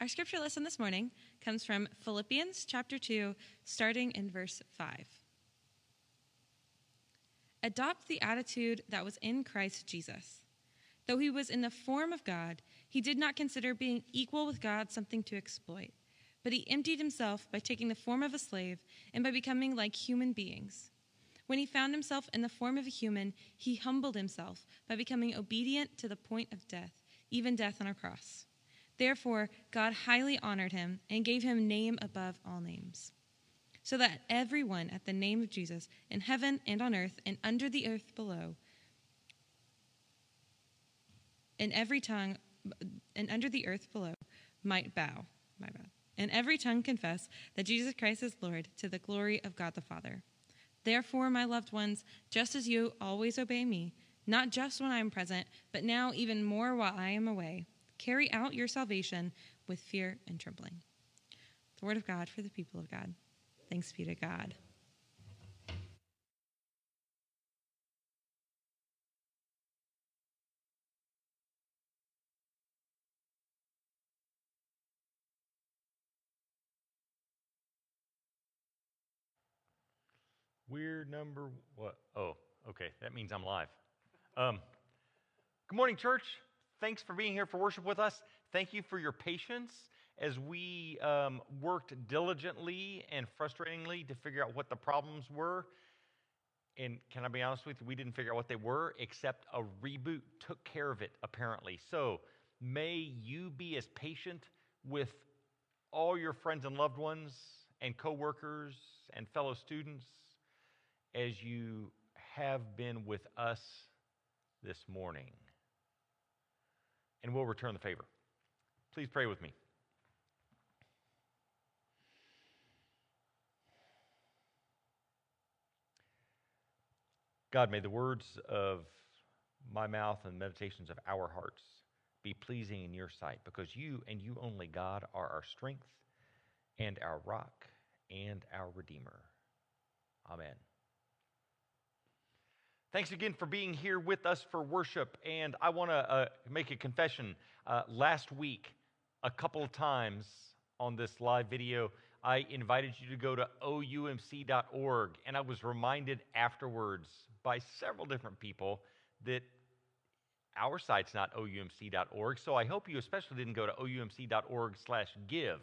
Our scripture lesson this morning comes from Philippians chapter 2, starting in verse 5. Adopt the attitude that was in Christ Jesus. Though he was in the form of God, he did not consider being equal with God something to exploit, but he emptied himself by taking the form of a slave and by becoming like human beings. When he found himself in the form of a human, he humbled himself by becoming obedient to the point of death, even death on a cross. Therefore, God highly honored him and gave him name above all names, so that everyone at the name of Jesus, in heaven and on earth and under the earth below, and every tongue and under the earth below might bow. My bad. And every tongue confess that Jesus Christ is Lord to the glory of God the Father. Therefore, my loved ones, just as you always obey me, not just when I am present, but now even more while I am away Carry out your salvation with fear and trembling. The word of God for the people of God. Thanks be to God. Weird number what? Oh, okay. That means I'm live. Um, good morning, church thanks for being here for worship with us. Thank you for your patience as we um, worked diligently and frustratingly to figure out what the problems were. And can I be honest with you? We didn't figure out what they were, except a reboot took care of it, apparently. So may you be as patient with all your friends and loved ones and coworkers and fellow students as you have been with us this morning and we'll return the favor. Please pray with me. God, may the words of my mouth and the meditations of our hearts be pleasing in your sight, because you and you only, God, are our strength and our rock and our Redeemer. Amen. Thanks again for being here with us for worship. And I want to uh, make a confession. Uh, last week, a couple of times on this live video, I invited you to go to oumc.org. And I was reminded afterwards by several different people that our site's not oumc.org. So I hope you especially didn't go to oumc.org slash give.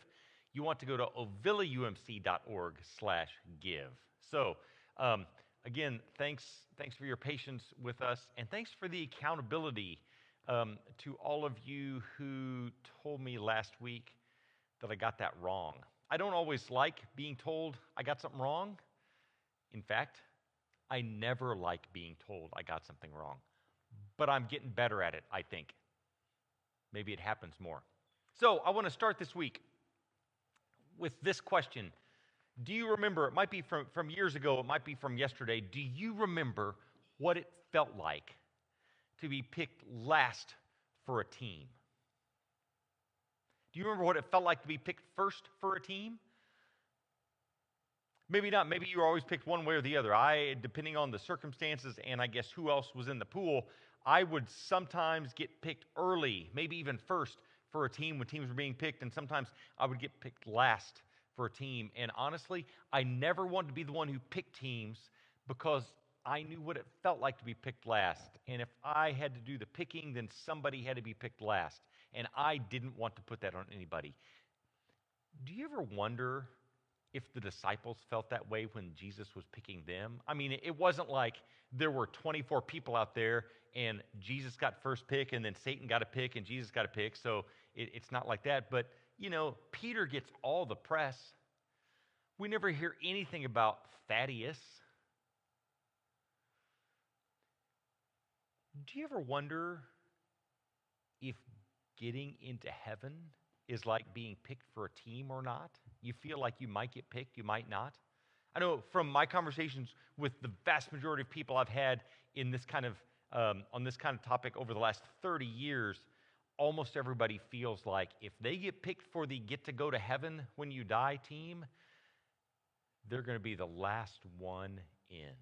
You want to go to ovillaumc.org slash give. So, um, again, thanks, thanks for your patience with us, and thanks for the accountability um, to all of you who told me last week that I got that wrong. I don't always like being told I got something wrong. In fact, I never like being told I got something wrong. But I'm getting better at it, I think. Maybe it happens more. So I want to start this week with this question do you remember? It might be from, from years ago, it might be from yesterday. Do you remember what it felt like to be picked last for a team? Do you remember what it felt like to be picked first for a team? Maybe not. Maybe you were always picked one way or the other. I, depending on the circumstances and I guess who else was in the pool, I would sometimes get picked early, maybe even first for a team when teams were being picked, and sometimes I would get picked last for a team. And honestly, I never wanted to be the one who picked teams because I knew what it felt like to be picked last. And if I had to do the picking, then somebody had to be picked last. And I didn't want to put that on anybody. Do you ever wonder if the disciples felt that way when Jesus was picking them? I mean, it wasn't like there were 24 people out there and Jesus got first pick and then Satan got a pick and Jesus got a pick. So it, it's not like that. But you know, Peter gets all the press. We never hear anything about Thaddeus. Do you ever wonder if getting into heaven is like being picked for a team or not? You feel like you might get picked, you might not. I know from my conversations with the vast majority of people I've had in this kind of um, on this kind of topic over the last 30 years, almost everybody feels like if they get picked for the get to go to heaven when you die team, they're going to be the last one in.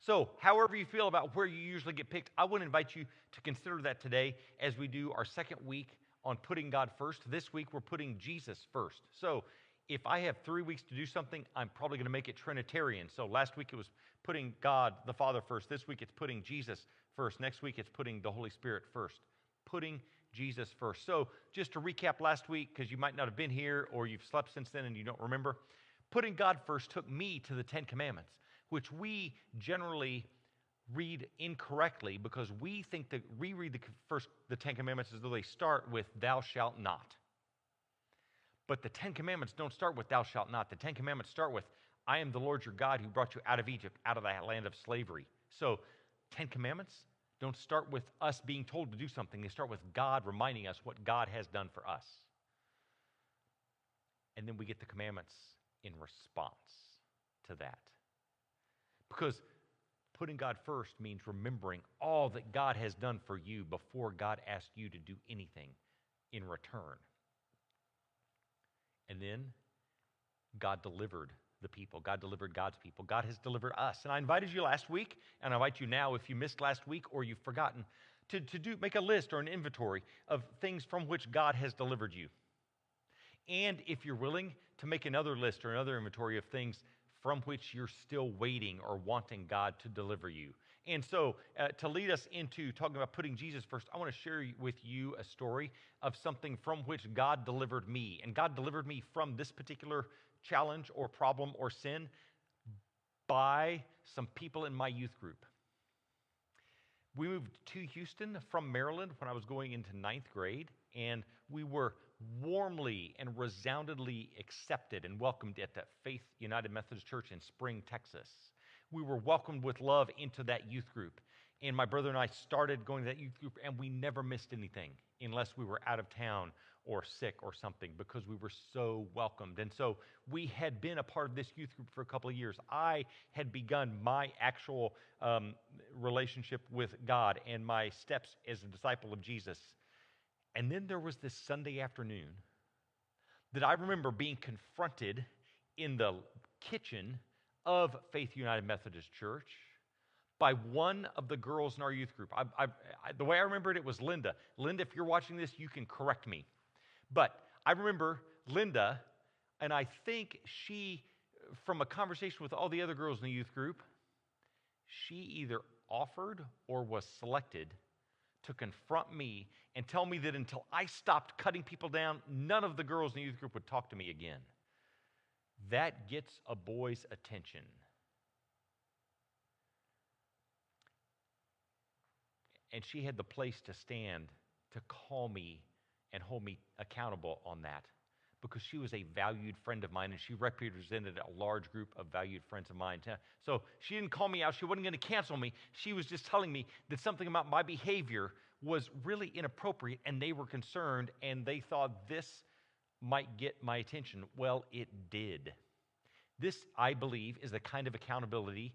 So, however you feel about where you usually get picked, I would invite you to consider that today as we do our second week on putting God first. This week, we're putting Jesus first. So, if I have three weeks to do something, I'm probably going to make it Trinitarian. So, last week it was putting God the Father first. This week it's putting Jesus first. Next week it's putting the Holy Spirit first. Putting Jesus first. So, just to recap last week, because you might not have been here or you've slept since then and you don't remember, putting God first took me to the Ten Commandments, which we generally read incorrectly because we think that we read the first the Ten Commandments as though they start with "Thou shalt not." But the Ten Commandments don't start with "Thou shalt not." The Ten Commandments start with "I am the Lord your God who brought you out of Egypt, out of that land of slavery." So, Ten Commandments don't start with us being told to do something. They start with God reminding us what God has done for us. And then we get the commandments in response to that. Because putting God first means remembering all that God has done for you before God asked you to do anything in return. And then God delivered the people. God delivered God's people. God has delivered us. And I invited you last week, and I invite you now, if you missed last week or you've forgotten, to, to do, make a list or an inventory of things from which God has delivered you. And if you're willing, to make another list or another inventory of things from which you're still waiting or wanting God to deliver you. And so, uh, to lead us into talking about putting Jesus first, I want to share with you a story of something from which God delivered me. And God delivered me from this particular challenge or problem or sin by some people in my youth group. We moved to Houston from Maryland when I was going into ninth grade, and we were warmly and resoundingly accepted and welcomed at the Faith United Methodist Church in Spring, Texas. We were welcomed with love into that youth group. And my brother and I started going to that youth group, and we never missed anything unless we were out of town or sick or something because we were so welcomed. And so we had been a part of this youth group for a couple of years. I had begun my actual um, relationship with God and my steps as a disciple of Jesus. And then there was this Sunday afternoon that I remember being confronted in the kitchen of Faith United Methodist Church by one of the girls in our youth group. I, I, I, the way I remember it, it was Linda. Linda, if you're watching this, you can correct me. But I remember Linda, and I think she, from a conversation with all the other girls in the youth group, she either offered or was selected to confront me and tell me that until I stopped cutting people down, none of the girls in the youth group would talk to me again. That gets a boy's attention. And she had the place to stand to call me and hold me accountable on that because she was a valued friend of mine and she represented a large group of valued friends of mine. So she didn't call me out. She wasn't going to cancel me. She was just telling me that something about my behavior was really inappropriate and they were concerned and they thought this might get my attention. Well, it did. This, I believe, is the kind of accountability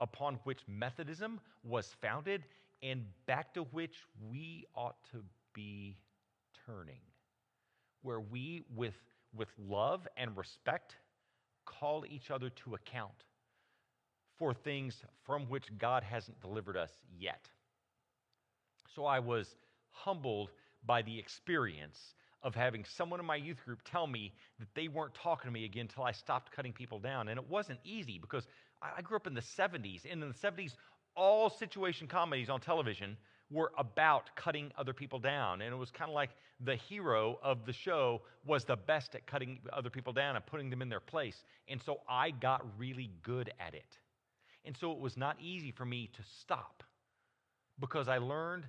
upon which Methodism was founded and back to which we ought to be turning, where we, with, with love and respect, call each other to account for things from which God hasn't delivered us yet. So I was humbled by the experience of having someone in my youth group tell me that they weren't talking to me again until I stopped cutting people down. And it wasn't easy because I grew up in the 70s. And in the 70s, all situation comedies on television were about cutting other people down. And it was kind of like the hero of the show was the best at cutting other people down and putting them in their place. And so I got really good at it. And so it was not easy for me to stop because I learned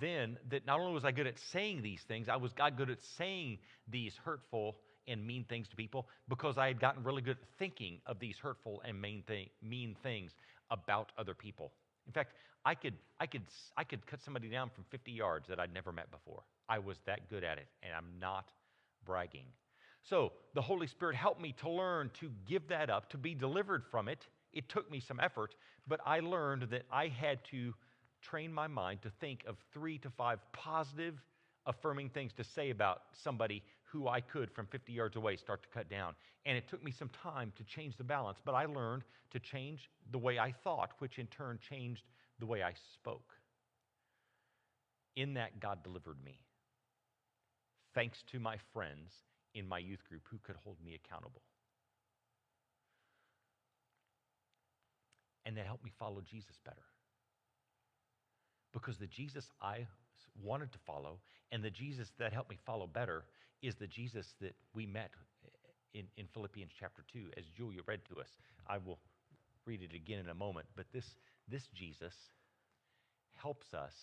then that not only was I good at saying these things, I was got good at saying these hurtful and mean things to people because I had gotten really good at thinking of these hurtful and mean, thing, mean things about other people. In fact, I could, I, could, I could cut somebody down from 50 yards that I'd never met before. I was that good at it, and I'm not bragging. So the Holy Spirit helped me to learn to give that up, to be delivered from it. It took me some effort, but I learned that I had to train my mind to think of three to five positive, affirming things to say about somebody who I could from 50 yards away start to cut down. And it took me some time to change the balance, but I learned to change the way I thought, which in turn changed the way I spoke. In that, God delivered me. thanks to my friends in my youth group who could hold me accountable. And that helped me follow Jesus better. Because the Jesus I wanted to follow and the Jesus that helped me follow better is the Jesus that we met eh, in, in Philippians chapter 2, as Julia read to us. I will read it again in a moment, but this, this Jesus helps us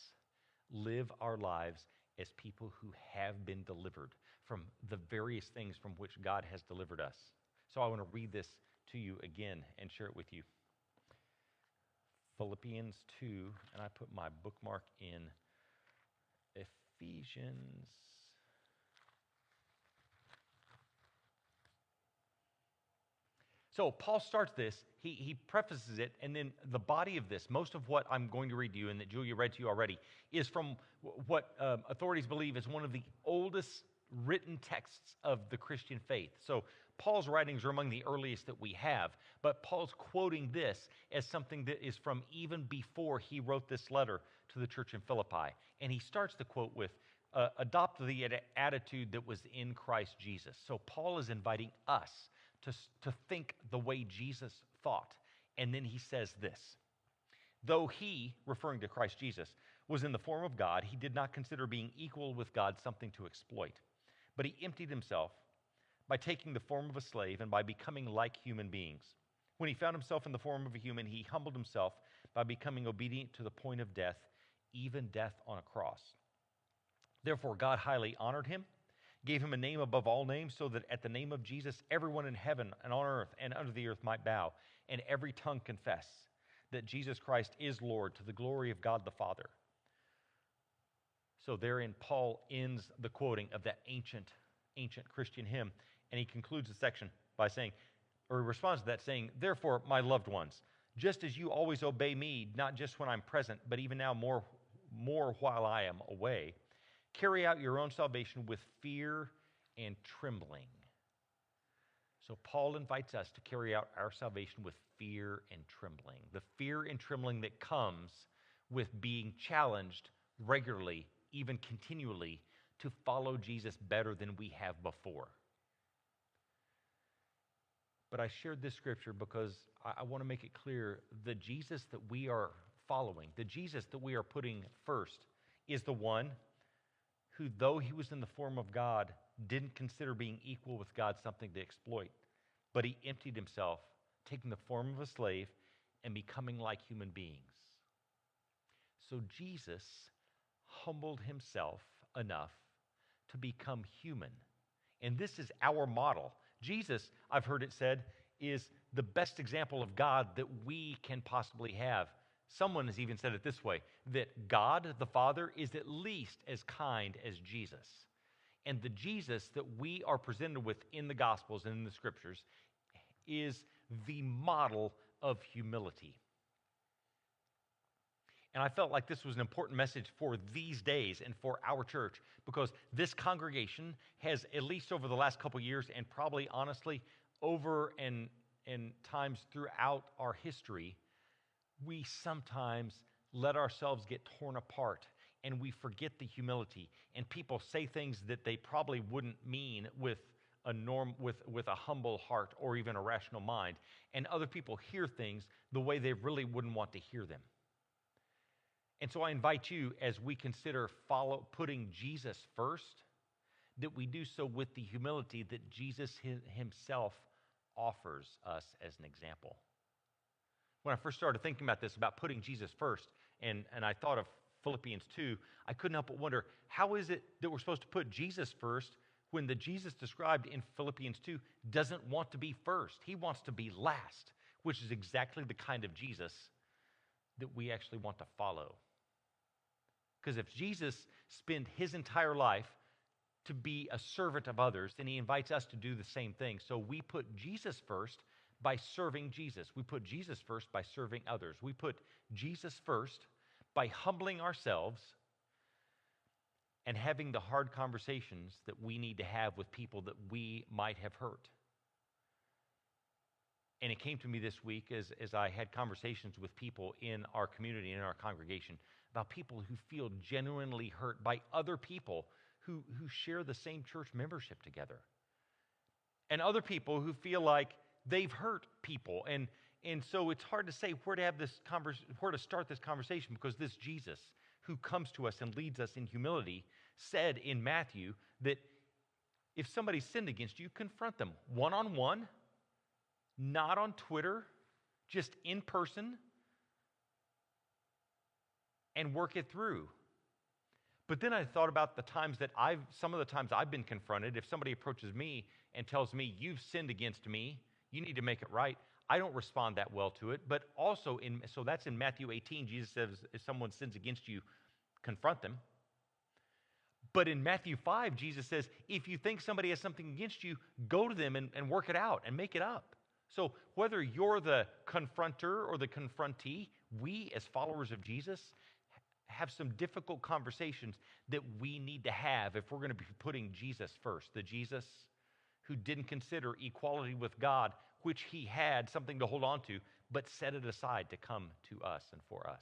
live our lives as people who have been delivered from the various things from which God has delivered us. So I want to read this to you again and share it with you. Philippians 2, and I put my bookmark in Ephesians. So Paul starts this, he, he prefaces it, and then the body of this, most of what I'm going to read to you and that Julia read to you already, is from what um, authorities believe is one of the oldest written texts of the Christian faith. So Paul's writings are among the earliest that we have, but Paul's quoting this as something that is from even before he wrote this letter to the church in Philippi. And he starts the quote with, uh, Adopt the attitude that was in Christ Jesus. So Paul is inviting us to, to think the way Jesus thought. And then he says this Though he, referring to Christ Jesus, was in the form of God, he did not consider being equal with God something to exploit, but he emptied himself by taking the form of a slave and by becoming like human beings. When he found himself in the form of a human, he humbled himself by becoming obedient to the point of death, even death on a cross. Therefore, God highly honored him, gave him a name above all names, so that at the name of Jesus, everyone in heaven and on earth and under the earth might bow, and every tongue confess that Jesus Christ is Lord to the glory of God the Father. So therein, Paul ends the quoting of that ancient, ancient Christian hymn, and he concludes the section by saying, or he responds to that saying, Therefore, my loved ones, just as you always obey me, not just when I'm present, but even now more, more while I am away, carry out your own salvation with fear and trembling. So, Paul invites us to carry out our salvation with fear and trembling. The fear and trembling that comes with being challenged regularly even continually, to follow Jesus better than we have before. But I shared this scripture because I, I want to make it clear the Jesus that we are following, the Jesus that we are putting first, is the one who, though he was in the form of God, didn't consider being equal with God something to exploit, but he emptied himself, taking the form of a slave and becoming like human beings. So Jesus humbled himself enough to become human. And this is our model. Jesus, I've heard it said, is the best example of God that we can possibly have. Someone has even said it this way that God the Father is at least as kind as Jesus. And the Jesus that we are presented with in the Gospels and in the Scriptures is the model of humility. And I felt like this was an important message for these days and for our church because this congregation has, at least over the last couple years, and probably honestly over and, and times throughout our history, we sometimes let ourselves get torn apart and we forget the humility. And people say things that they probably wouldn't mean with a norm with, with a humble heart or even a rational mind. And other people hear things the way they really wouldn't want to hear them. And so I invite you as we consider follow putting Jesus first, that we do so with the humility that Jesus himself offers us as an example. When I first started thinking about this, about putting Jesus first, and, and I thought of Philippians 2, I couldn't help but wonder how is it that we're supposed to put Jesus first when the Jesus described in Philippians 2 doesn't want to be first? He wants to be last, which is exactly the kind of Jesus that we actually want to follow. Because if Jesus spent his entire life to be a servant of others, then he invites us to do the same thing. So we put Jesus first by serving Jesus. We put Jesus first by serving others. We put Jesus first by humbling ourselves and having the hard conversations that we need to have with people that we might have hurt. And it came to me this week as, as I had conversations with people in our community, in our congregation, about people who feel genuinely hurt by other people who, who share the same church membership together. And other people who feel like they've hurt people. And, and so it's hard to say where to have this convers- where to start this conversation because this Jesus who comes to us and leads us in humility said in Matthew that if somebody sinned against you, confront them one on one, not on Twitter, just in person, and work it through. But then I thought about the times that I've, some of the times I've been confronted. If somebody approaches me and tells me, You've sinned against me, you need to make it right, I don't respond that well to it. But also, in, so that's in Matthew 18, Jesus says, If someone sins against you, confront them. But in Matthew 5, Jesus says, If you think somebody has something against you, go to them and, and work it out and make it up. So whether you're the confronter or the confrontee, we as followers of Jesus have some difficult conversations that we need to have if we're going to be putting Jesus first. The Jesus who didn't consider equality with God, which he had something to hold on to, but set it aside to come to us and for us.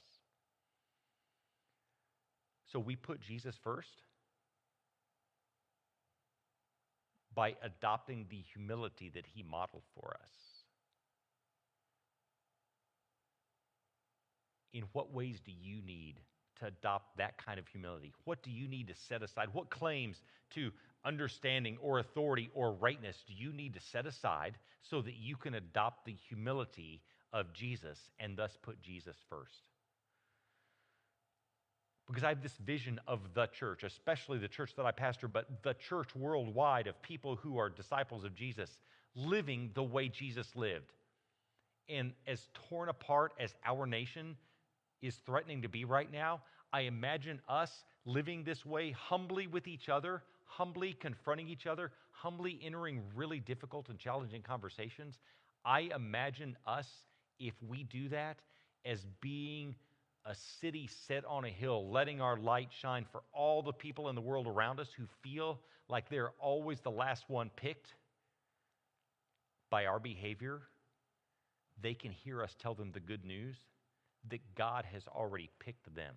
So we put Jesus first by adopting the humility that he modeled for us. In what ways do you need to adopt that kind of humility? What do you need to set aside? What claims to understanding or authority or rightness do you need to set aside so that you can adopt the humility of Jesus and thus put Jesus first? Because I have this vision of the church, especially the church that I pastor, but the church worldwide of people who are disciples of Jesus living the way Jesus lived. And as torn apart as our nation is threatening to be right now, I imagine us living this way humbly with each other, humbly confronting each other, humbly entering really difficult and challenging conversations. I imagine us, if we do that, as being a city set on a hill, letting our light shine for all the people in the world around us who feel like they're always the last one picked by our behavior. They can hear us tell them the good news that God has already picked them